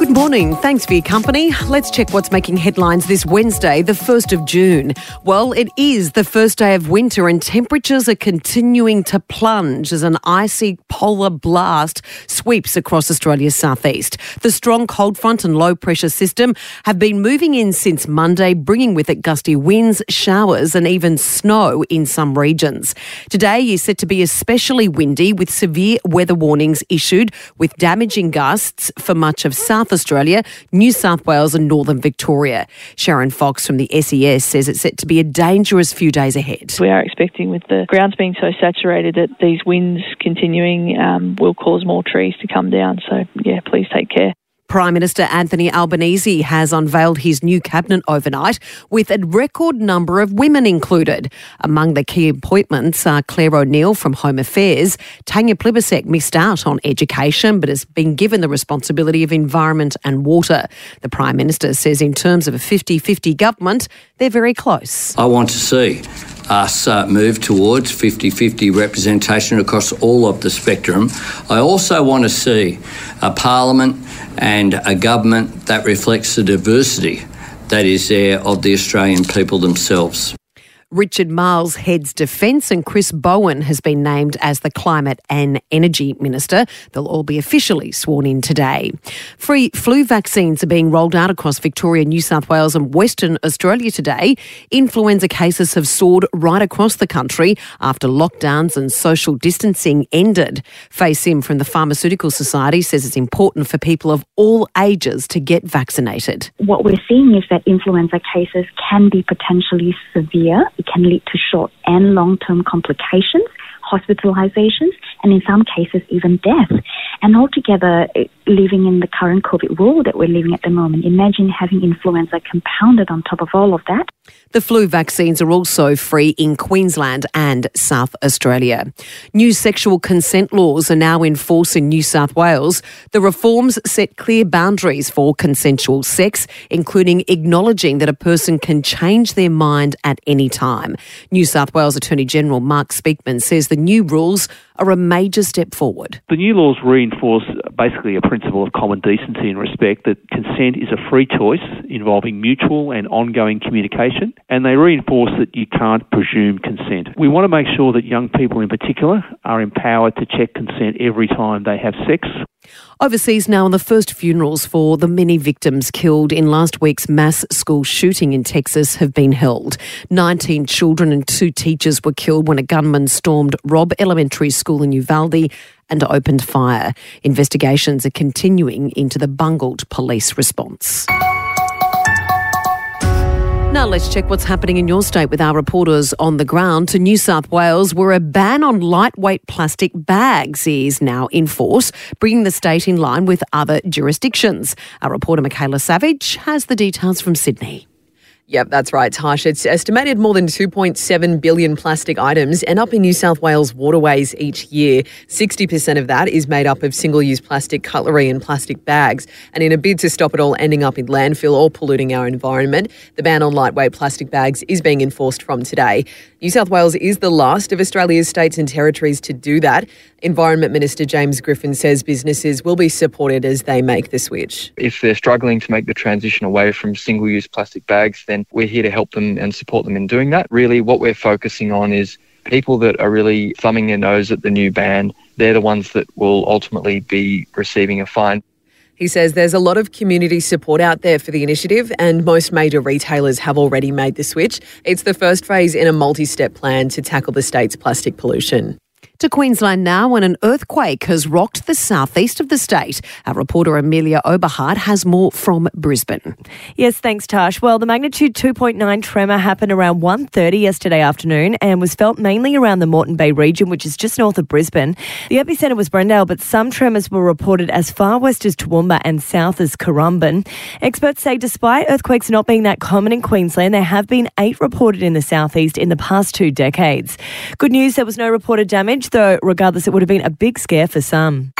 Good morning. Thanks for your company. Let's check what's making headlines this Wednesday, the 1st of June. Well, it is the first day of winter and temperatures are continuing to plunge as an icy polar blast sweeps across Australia's southeast. The strong cold front and low pressure system have been moving in since Monday, bringing with it gusty winds, showers, and even snow in some regions. Today is set to be especially windy with severe weather warnings issued with damaging gusts for much of South Australia, New South Wales, and Northern Victoria. Sharon Fox from the SES says it's set to be a dangerous few days ahead. We are expecting, with the grounds being so saturated, that these winds continuing um, will cause more trees to come down. So, yeah, please take care. Prime Minister Anthony Albanese has unveiled his new cabinet overnight with a record number of women included. Among the key appointments are Clare O'Neil from Home Affairs. Tanya Plibersek missed out on education but has been given the responsibility of environment and water. The Prime Minister says in terms of a 50-50 government, they're very close. I want to see us uh, move towards 50 50 representation across all of the spectrum. I also want to see a parliament and a government that reflects the diversity that is there of the Australian people themselves. Richard Marles heads defence, and Chris Bowen has been named as the Climate and Energy Minister. They'll all be officially sworn in today. Free flu vaccines are being rolled out across Victoria, New South Wales, and Western Australia today. Influenza cases have soared right across the country after lockdowns and social distancing ended. Fei Sim from the Pharmaceutical Society says it's important for people of all ages to get vaccinated. What we're seeing is that influenza cases can be potentially severe it can lead to short and long term complications, hospitalizations, and in some cases, even death. And altogether, eh, living in the current COVID world that we're living at the moment, imagine having influenza compounded on top of all of that. The flu vaccines are also free in Queensland and South Australia. New sexual consent laws are now in force in New South Wales. The reforms set clear boundaries for consensual sex, including acknowledging that a person can change their mind at any time. New South Wales Attorney General Mark Speakman says the new rules are a major step forward. The new laws reinforce basically a principle of common decency and respect that consent is a free choice involving mutual and ongoing communication, and they reinforce that you can't presume consent. We want to make sure that young people in particular are empowered to check consent every time they have sex. Overseas now, on the first funerals for the many victims killed in last week's mass school shooting in Texas have been held. 19 children and two teachers were killed when a gunman stormed Robb Elementary School in Uvalde and opened fire. Investigations are continuing into the bungled police response. Now let's check what's happening in your state with our reporters on the ground to New South Wales, where a ban on lightweight plastic bags is now in force, bringing the state in line with other jurisdictions. Our reporter Michaela Savage has the details from Sydney. Yep, that's right, Tash. It's estimated more than 2.7 billion plastic items end up in New South Wales waterways each year. 60% of that is made up of single use plastic cutlery and plastic bags. And in a bid to stop it all ending up in landfill or polluting our environment, the ban on lightweight plastic bags is being enforced from today. New South Wales is the last of Australia's states and territories to do that. Environment Minister James Griffin says businesses will be supported as they make the switch. If they're struggling to make the transition away from single use plastic bags, then we're here to help them and support them in doing that. Really, what we're focusing on is people that are really thumbing their nose at the new ban. They're the ones that will ultimately be receiving a fine. He says there's a lot of community support out there for the initiative, and most major retailers have already made the switch. It's the first phase in a multi step plan to tackle the state's plastic pollution. To Queensland now, when an earthquake has rocked the southeast of the state. Our reporter Amelia Oberhardt has more from Brisbane. Yes, thanks, Tash. Well, the magnitude 2.9 tremor happened around 1.30 yesterday afternoon and was felt mainly around the Moreton Bay region, which is just north of Brisbane. The epicentre was Brendale, but some tremors were reported as far west as Toowoomba and south as Currumbin. Experts say despite earthquakes not being that common in Queensland, there have been eight reported in the southeast in the past two decades. Good news, there was no reported damage though regardless, it would have been a big scare for some.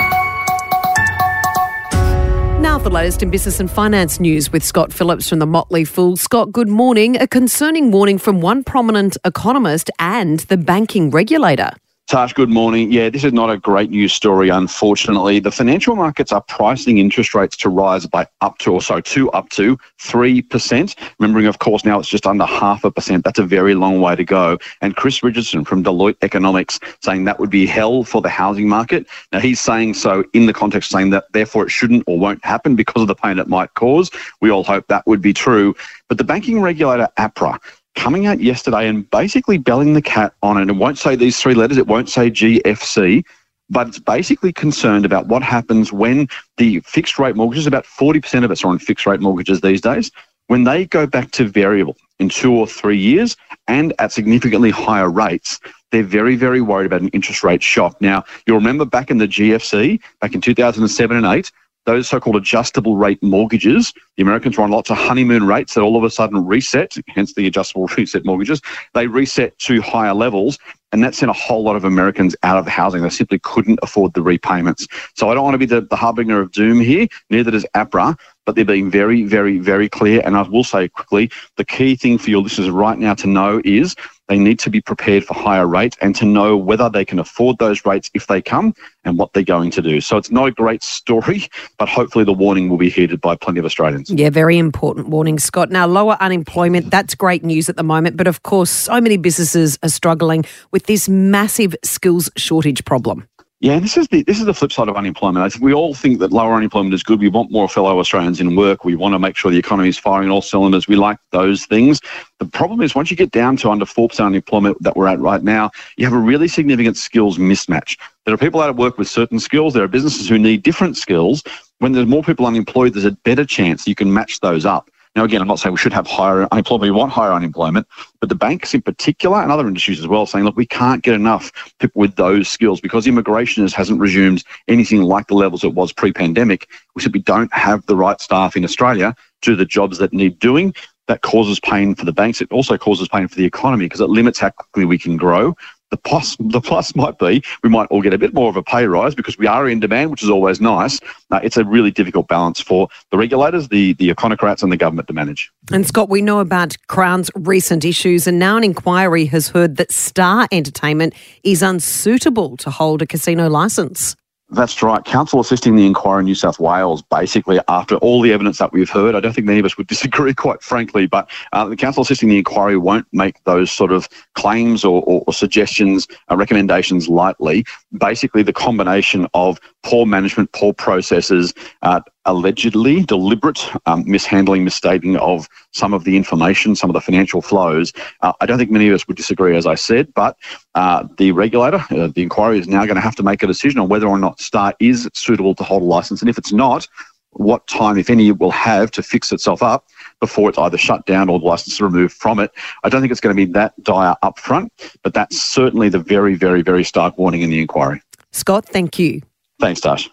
Now, the latest in business and finance news with Scott Phillips from the Motley Fool. Scott, good morning. A concerning warning from one prominent economist and the banking regulator. Tash, good morning. Yeah, this is not a great news story, unfortunately. The financial markets are pricing interest rates to rise by up to, or so, to up to 3%. Remembering, of course, now it's just under half a percent. That's a very long way to go. And Chris Richardson from Deloitte Economics saying that would be hell for the housing market. Now, he's saying so in the context saying that therefore it shouldn't or won't happen because of the pain it might cause. We all hope that would be true. But the banking regulator, APRA, coming out yesterday and basically belling the cat on it. It won't say these three letters, it won't say GFC, but it's basically concerned about what happens when the fixed rate mortgages, about 40% of us are on fixed rate mortgages these days, when they go back to variable in two or three years and at significantly higher rates, they're very, very worried about an interest rate shock. Now, you'll remember back in the GFC, back in 2007 and 8, those so-called adjustable rate mortgages, the Americans were on lots of honeymoon rates that all of a sudden reset, hence the adjustable reset mortgages. They reset to higher levels, and that sent a whole lot of Americans out of housing. They simply couldn't afford the repayments. So I don't want to be the, the harbinger of doom here, neither does APRA, but they're being very, very, very clear. And I will say quickly, the key thing for your listeners right now to know is they need to be prepared for higher rates and to know whether they can afford those rates if they come and what they're going to do. So it's not a great story, but hopefully the warning will be heeded by plenty of Australians. Yeah, very important warning, Scott. Now, lower unemployment, that's great news at the moment. But of course, so many businesses are struggling with this massive skills shortage problem. Yeah, this is the this is the flip side of unemployment. I think we all think that lower unemployment is good. We want more fellow Australians in work. We want to make sure the economy is firing all cylinders. We like those things. The problem is once you get down to under four percent unemployment that we're at right now, you have a really significant skills mismatch. There are people out of work with certain skills. There are businesses who need different skills. When there's more people unemployed, there's a better chance you can match those up. Now, again, I'm not saying we should have higher unemployment. We want higher unemployment, but the banks in particular and other industries as well saying, look, we can't get enough people with those skills because immigration hasn't resumed anything like the levels it was pre-pandemic. We simply don't have the right staff in Australia to do the jobs that need doing. That causes pain for the banks. It also causes pain for the economy because it limits how quickly we can grow. The plus, the plus might be we might all get a bit more of a pay rise because we are in demand, which is always nice. Uh, it's a really difficult balance for the regulators, the, the econocrats, and the government to manage. And Scott, we know about Crown's recent issues, and now an inquiry has heard that Star Entertainment is unsuitable to hold a casino licence. That's right. Counsel assisting the inquiry in New South Wales, basically, after all the evidence that we've heard, I don't think many of us would disagree, quite frankly, but uh, the counsel assisting the inquiry won't make those sort of claims or, or, or suggestions, uh, recommendations lightly. Basically, the combination of poor management, poor processes, uh, allegedly deliberate um, mishandling, misstating of some of the information, some of the financial flows. Uh, I don't think many of us would disagree, as I said, but uh, the regulator, uh, the inquiry, is now going to have to make a decision on whether or not Star is suitable to hold a license. And if it's not, what time, if any, it will have to fix itself up before it's either shut down or the license removed from it. I don't think it's going to be that dire up front, but that's certainly the very, very, very stark warning in the inquiry. Scott, thank you. Thanks, Tash.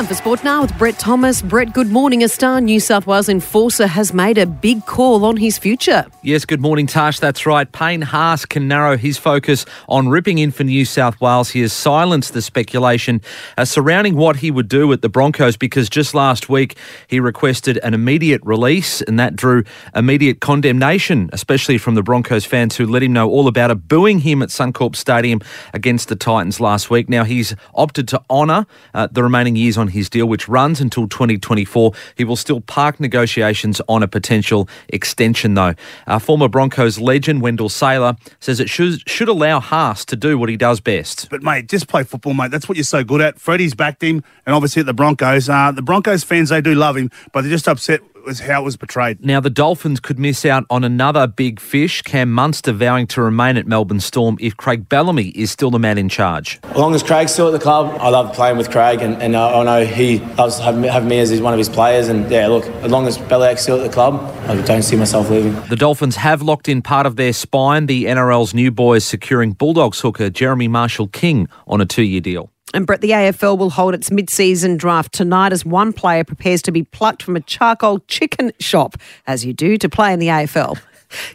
Time for sport now with Brett Thomas. Brett, good morning. A star New South Wales enforcer has made a big call on his future. Yes, good morning, Tash. That's right. Payne Haas can narrow his focus on ripping in for New South Wales. He has silenced the speculation uh, surrounding what he would do at the Broncos because just last week he requested an immediate release, and that drew immediate condemnation, especially from the Broncos fans who let him know all about it, booing him at Suncorp Stadium against the Titans last week. Now he's opted to honour uh, the remaining years on his deal, which runs until 2024. He will still park negotiations on a potential extension, though. Our former Broncos legend, Wendell Sailor, says it should, should allow Haas to do what he does best. But, mate, just play football, mate. That's what you're so good at. Freddie's backed him, and obviously at the Broncos. Uh, the Broncos fans, they do love him, but they're just upset was how it was portrayed. Now, the Dolphins could miss out on another big fish. Cam Munster vowing to remain at Melbourne Storm if Craig Bellamy is still the man in charge. As long as Craig's still at the club, I love playing with Craig, and, and uh, I know he loves having, having me as one of his players. And yeah, look, as long as Bellamy's still at the club, I don't see myself leaving. The Dolphins have locked in part of their spine. The NRL's new boys securing Bulldogs hooker Jeremy Marshall King on a two-year deal. And Brett, the AFL will hold its mid-season draft tonight as one player prepares to be plucked from a charcoal chicken shop, as you do to play in the AFL.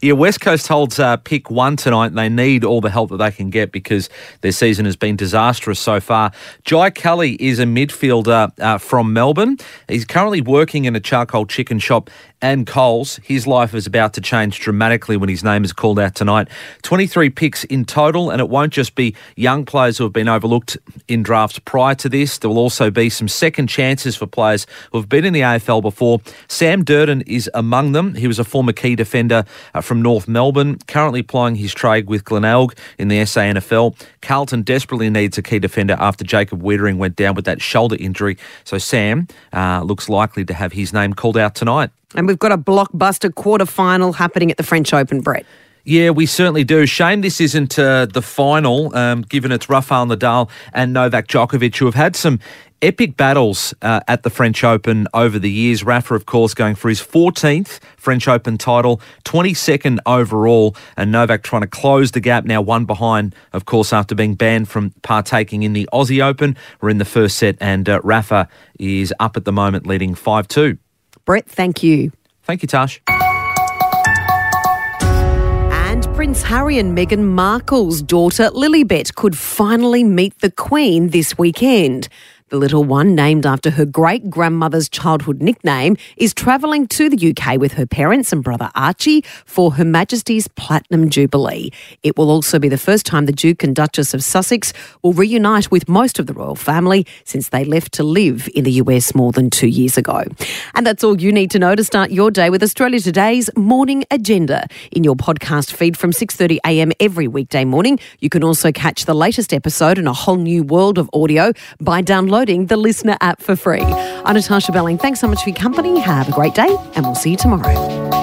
Yeah, West Coast holds uh, pick one tonight, and they need all the help that they can get because their season has been disastrous so far. Jai Culley is a midfielder uh, from Melbourne. He's currently working in a charcoal chicken shop and Coles. His life is about to change dramatically when his name is called out tonight. 23 picks in total, and it won't just be young players who have been overlooked in drafts prior to this. There will also be some second chances for players who have been in the AFL before. Sam Durdin is among them. He was a former key defender uh, from North Melbourne, currently plying his trade with Glenelg in the SANFL. Carlton desperately needs a key defender after Jacob Weitering went down with that shoulder injury. So Sam uh, looks likely to have his name called out tonight. And we've got a blockbuster quarter final happening at the French Open, Brett. Yeah, we certainly do. Shame this isn't uh, the final, um, given it's Rafael Nadal and Novak Djokovic, who have had some epic battles uh, at the French Open over the years. Rafa, of course, going for his 14th French Open title, 22nd overall, and Novak trying to close the gap now, one behind, of course, after being banned from partaking in the Aussie Open. We're in the first set, and uh, Rafa is up at the moment, leading 5 2. Brett, thank you. Thank you, Tash. And Prince Harry and Meghan Markle's daughter Lilibet could finally meet the Queen this weekend. The little one, named after her great grandmother's childhood nickname, is travelling to the UK with her parents and brother Archie for Her Majesty's Platinum Jubilee. It will also be the first time the Duke and Duchess of Sussex will reunite with most of the royal family since they left to live in the US more than two years ago. And that's all you need to know to start your day with Australia Today's Morning Agenda in your podcast feed from 6:30 a.m. every weekday morning. You can also catch the latest episode in a whole new world of audio by downloading the LiSTNR app for free. I'm Natasha Belling. Thanks so much for your company. Have a great day, and we'll see you tomorrow.